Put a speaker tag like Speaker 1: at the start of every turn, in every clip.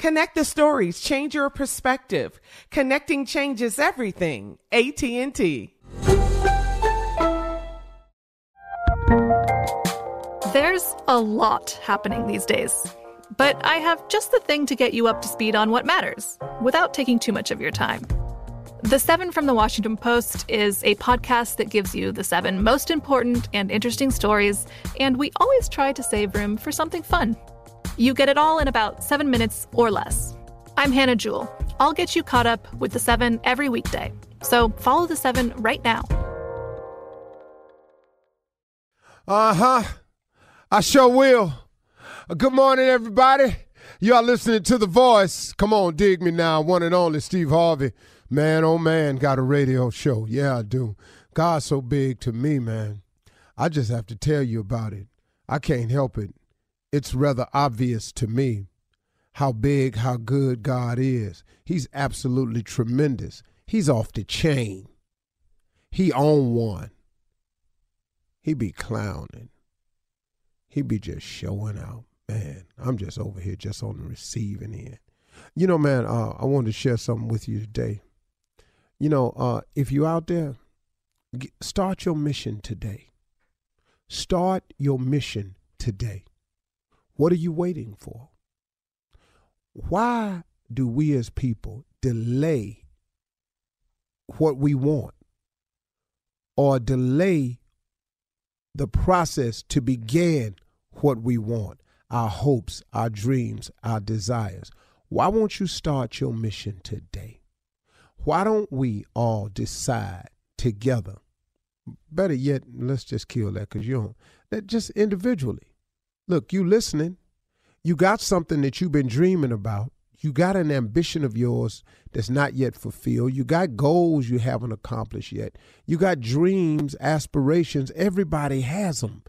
Speaker 1: Connect the stories, change your perspective. Connecting changes everything. AT&T.
Speaker 2: There's a lot happening these days. But I have just the thing to get you up to speed on what matters without taking too much of your time. The Seven from the Washington Post is a podcast that gives you the seven most important and interesting stories, and we always try to save room for something fun. You get it all in about seven minutes or less. I'm Hannah Jewell. I'll get you caught up with the seven every weekday. So follow the seven right now.
Speaker 3: Uh huh. I sure will. Uh, good morning, everybody. You are listening to The Voice. Come on, dig me now. One and only Steve Harvey. Man, oh man, got a radio show. Yeah, I do. God's so big to me, man. I just have to tell you about it. I can't help it it's rather obvious to me how big, how good God is. He's absolutely tremendous. He's off the chain. He on one. He be clowning. He be just showing out. Man, I'm just over here just on the receiving end. You know, man, uh, I wanted to share something with you today. You know, uh, if you're out there, start your mission today. Start your mission today. What are you waiting for? Why do we as people delay what we want or delay the process to begin what we want, our hopes, our dreams, our desires? Why won't you start your mission today? Why don't we all decide together? Better yet, let's just kill that because you don't. That just individually Look, you listening, you got something that you've been dreaming about. You got an ambition of yours that's not yet fulfilled. You got goals you haven't accomplished yet. You got dreams, aspirations. Everybody has them.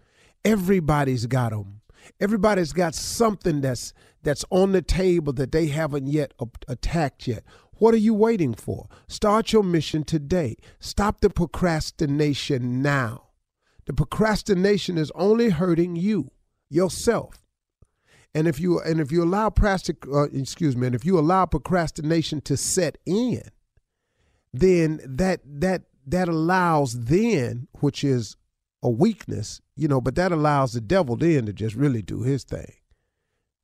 Speaker 3: Everybody's got them. Everybody's got something that's that's on the table that they haven't yet attacked yet. What are you waiting for? Start your mission today. Stop the procrastination now. The procrastination is only hurting you yourself. And if you and if you allow plastic, uh, excuse me, and if you allow procrastination to set in, then that that that allows then, which is a weakness, you know, but that allows the devil then to just really do his thing.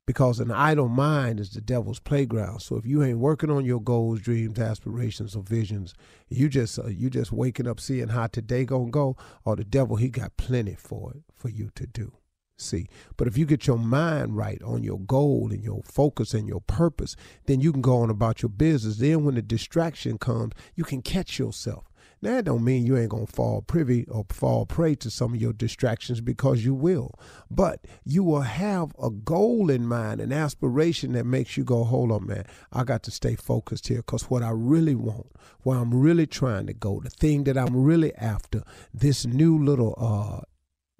Speaker 3: because an idle mind is the devil's playground. So if you ain't working on your goals, dreams, aspirations, or visions, you just uh, you just waking up seeing how today gonna go, or the devil he got plenty for it for you to do. See, but if you get your mind right on your goal and your focus and your purpose, then you can go on about your business. Then when the distraction comes, you can catch yourself. Now, that don't mean you ain't to fall privy or fall prey to some of your distractions because you will. But you will have a goal in mind, an aspiration that makes you go, hold on, man, I got to stay focused here because what I really want, where I'm really trying to go, the thing that I'm really after, this new little uh,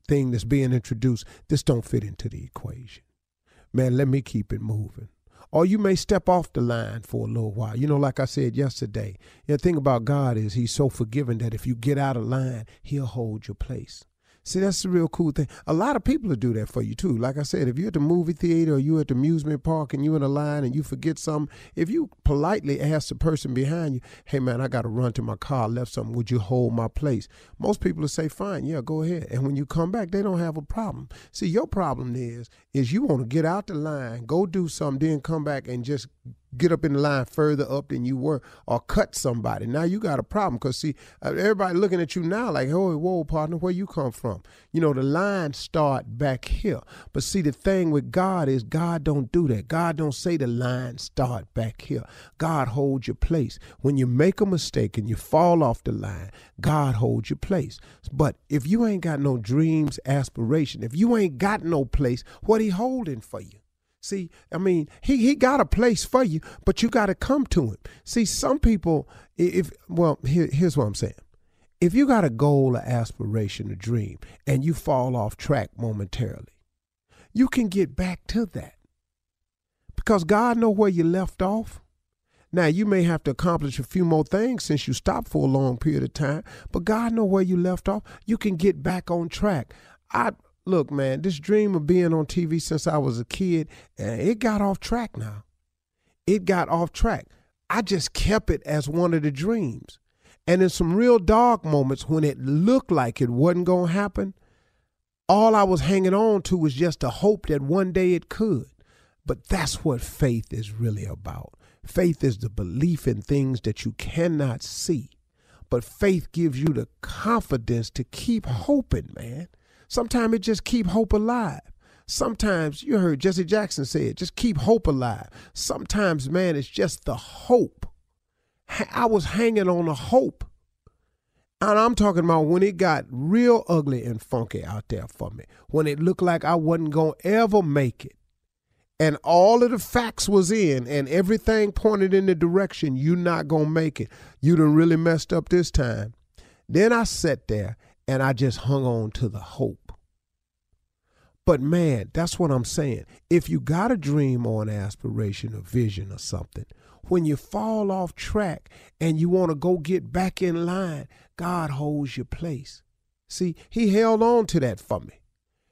Speaker 3: thing that's being introduced, this don't fit into the equation. Man, let me keep it moving or you may step off the line for a little while. You know, like I said yesterday, the thing about God is He's so forgiving that if you get out of line, He'll hold your place. See, that's the real cool thing. A lot of people will do that for you too. Like I said, if you're at the movie theater or you're at the amusement park and you're in a line and you forget something, if you politely ask the person behind you, hey man, I got to run to my car, left something, would you hold my place? Most people will say, fine, yeah, go ahead. And when you come back, they don't have a problem. See, your problem is, is you want to get out the line, go do something, then come back and just get up in the line further up than you were or cut somebody. Now you got a problem because see uh, everybody looking at you now like, oh, whoa, partner, where you come from? You know the line start back here. But see the thing with God is God don't do that. God don't say the line start back here. God holds your place. When you make a mistake and you fall off the line, God holds your place. But if you ain't got no dreams, aspiration, if you ain't got no place, what he holding for you? See, I mean, he, he got a place for you, but you got to come to him. See, some people, if, well, here, here's what I'm saying. If you got a goal, an aspiration, a dream, and you fall off track momentarily, you can get back to that because God know where you left off. Now you may have to accomplish a few more things since you stopped for a long period of time, but God know where you left off. You can get back on track. I look, man, this dream of being on TV since I was a kid, and it got off track now. It got off track. I just kept it as one of the dreams. And in some real dark moments when it looked like it wasn't going to happen, all I was hanging on to was just a hope that one day it could. But that's what faith is really about. Faith is the belief in things that you cannot see. But faith gives you the confidence to keep hoping, man. Sometimes it just keep hope alive. Sometimes you heard Jesse Jackson say it, just keep hope alive. Sometimes, man, it's just the hope. I was hanging on a hope. And I'm talking about when it got real ugly and funky out there for me, when it looked like I wasn't going to ever make it. And all of the facts was in and everything pointed in the direction you're not going to make it. You done really messed up this time. Then I sat there and I just hung on to the hope. But man, that's what I'm saying. If you got a dream or an aspiration or vision or something, when you fall off track and you want to go get back in line, God holds your place. See, He held on to that for me.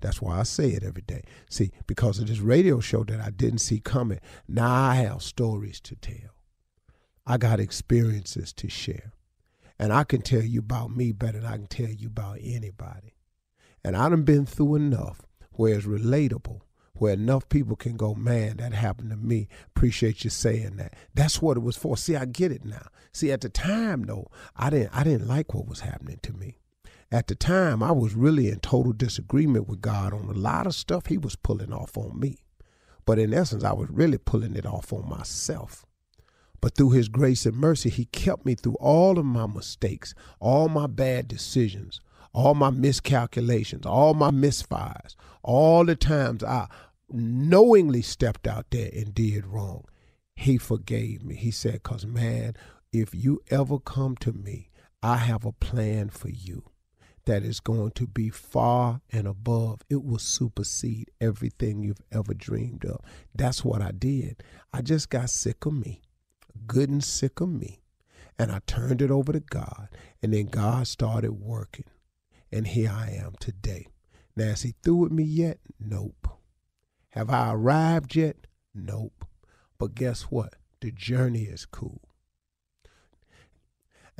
Speaker 3: That's why I say it every day. See, because of this radio show that I didn't see coming, now I have stories to tell. I got experiences to share. And I can tell you about me better than I can tell you about anybody. And I done been through enough where it's relatable, where enough people can go, man, that happened to me. Appreciate you saying that. That's what it was for. See, I get it now. See, at the time though, I didn't I didn't like what was happening to me at the time, I was really in total disagreement with God on a lot of stuff he was pulling off on me. But in essence, I was really pulling it off on myself. But through his grace and mercy, he kept me through all of my mistakes, all my bad decisions, all my miscalculations, all my misfires, all the times I knowingly stepped out there and did wrong. He forgave me. He said, Because, man, if you ever come to me, I have a plan for you that is going to be far and above. It will supersede everything you've ever dreamed of. That's what I did. I just got sick of me. good and sick of me. And I turned it over to God. And then God started working. And here I am today. Now, is he through with me yet? Nope. Have I arrived yet? Nope. But guess what? The journey is cool.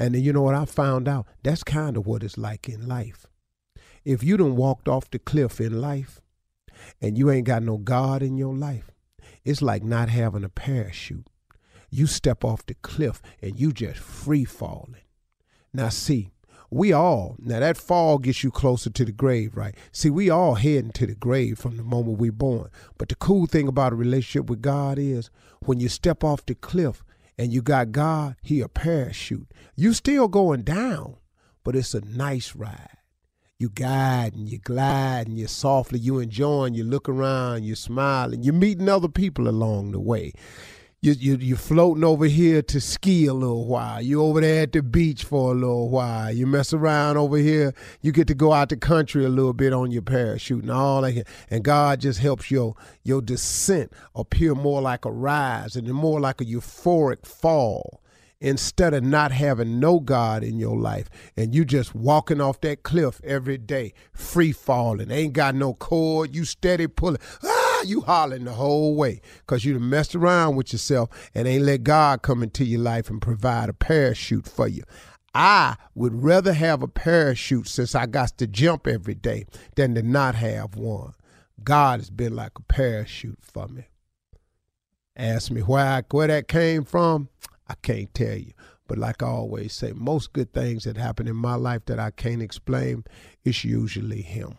Speaker 3: And then you know what I found out? That's kind of what it's like in life. If you done walked off the cliff in life and you ain't got no God in your life, it's like not having a parachute. You step off the cliff and you just free falling. Now see, we all now that fall gets you closer to the grave, right? See, we all heading to the grave from the moment we're born. But the cool thing about a relationship with God is when you step off the cliff and you got God, He a parachute. You still going down, but it's a nice ride. You guide and you glide and you softly, you enjoying, you look around, you smiling, you're meeting other people along the way you you you floating over here to ski a little while. You over there at the beach for a little while. You mess around over here. You get to go out the country a little bit on your parachute and all that. And God just helps your your descent appear more like a rise and more like a euphoric fall instead of not having no God in your life and you just walking off that cliff every day, free falling, ain't got no cord, you steady pulling. Ah! You hollering the whole way because you messed around with yourself and ain't let God come into your life and provide a parachute for you. I would rather have a parachute since I got to jump every day than to not have one. God has been like a parachute for me. Ask me where where that came from, I can't tell you. But like I always say, most good things that happen in my life that I can't explain, it's usually him.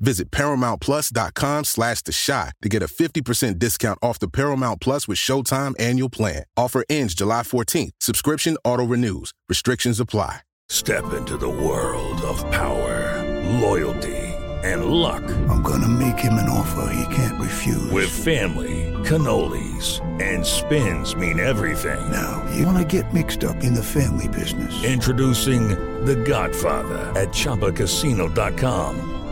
Speaker 4: Visit ParamountPlus.com slash The Shot to get a 50% discount off the Paramount Plus with Showtime annual plan. Offer ends July 14th. Subscription auto-renews. Restrictions apply.
Speaker 5: Step into the world of power, loyalty, and luck.
Speaker 6: I'm going to make him an offer he can't refuse.
Speaker 5: With family, cannolis, and spins mean everything.
Speaker 6: Now, you want to get mixed up in the family business.
Speaker 5: Introducing The Godfather at ChumbaCasino.com.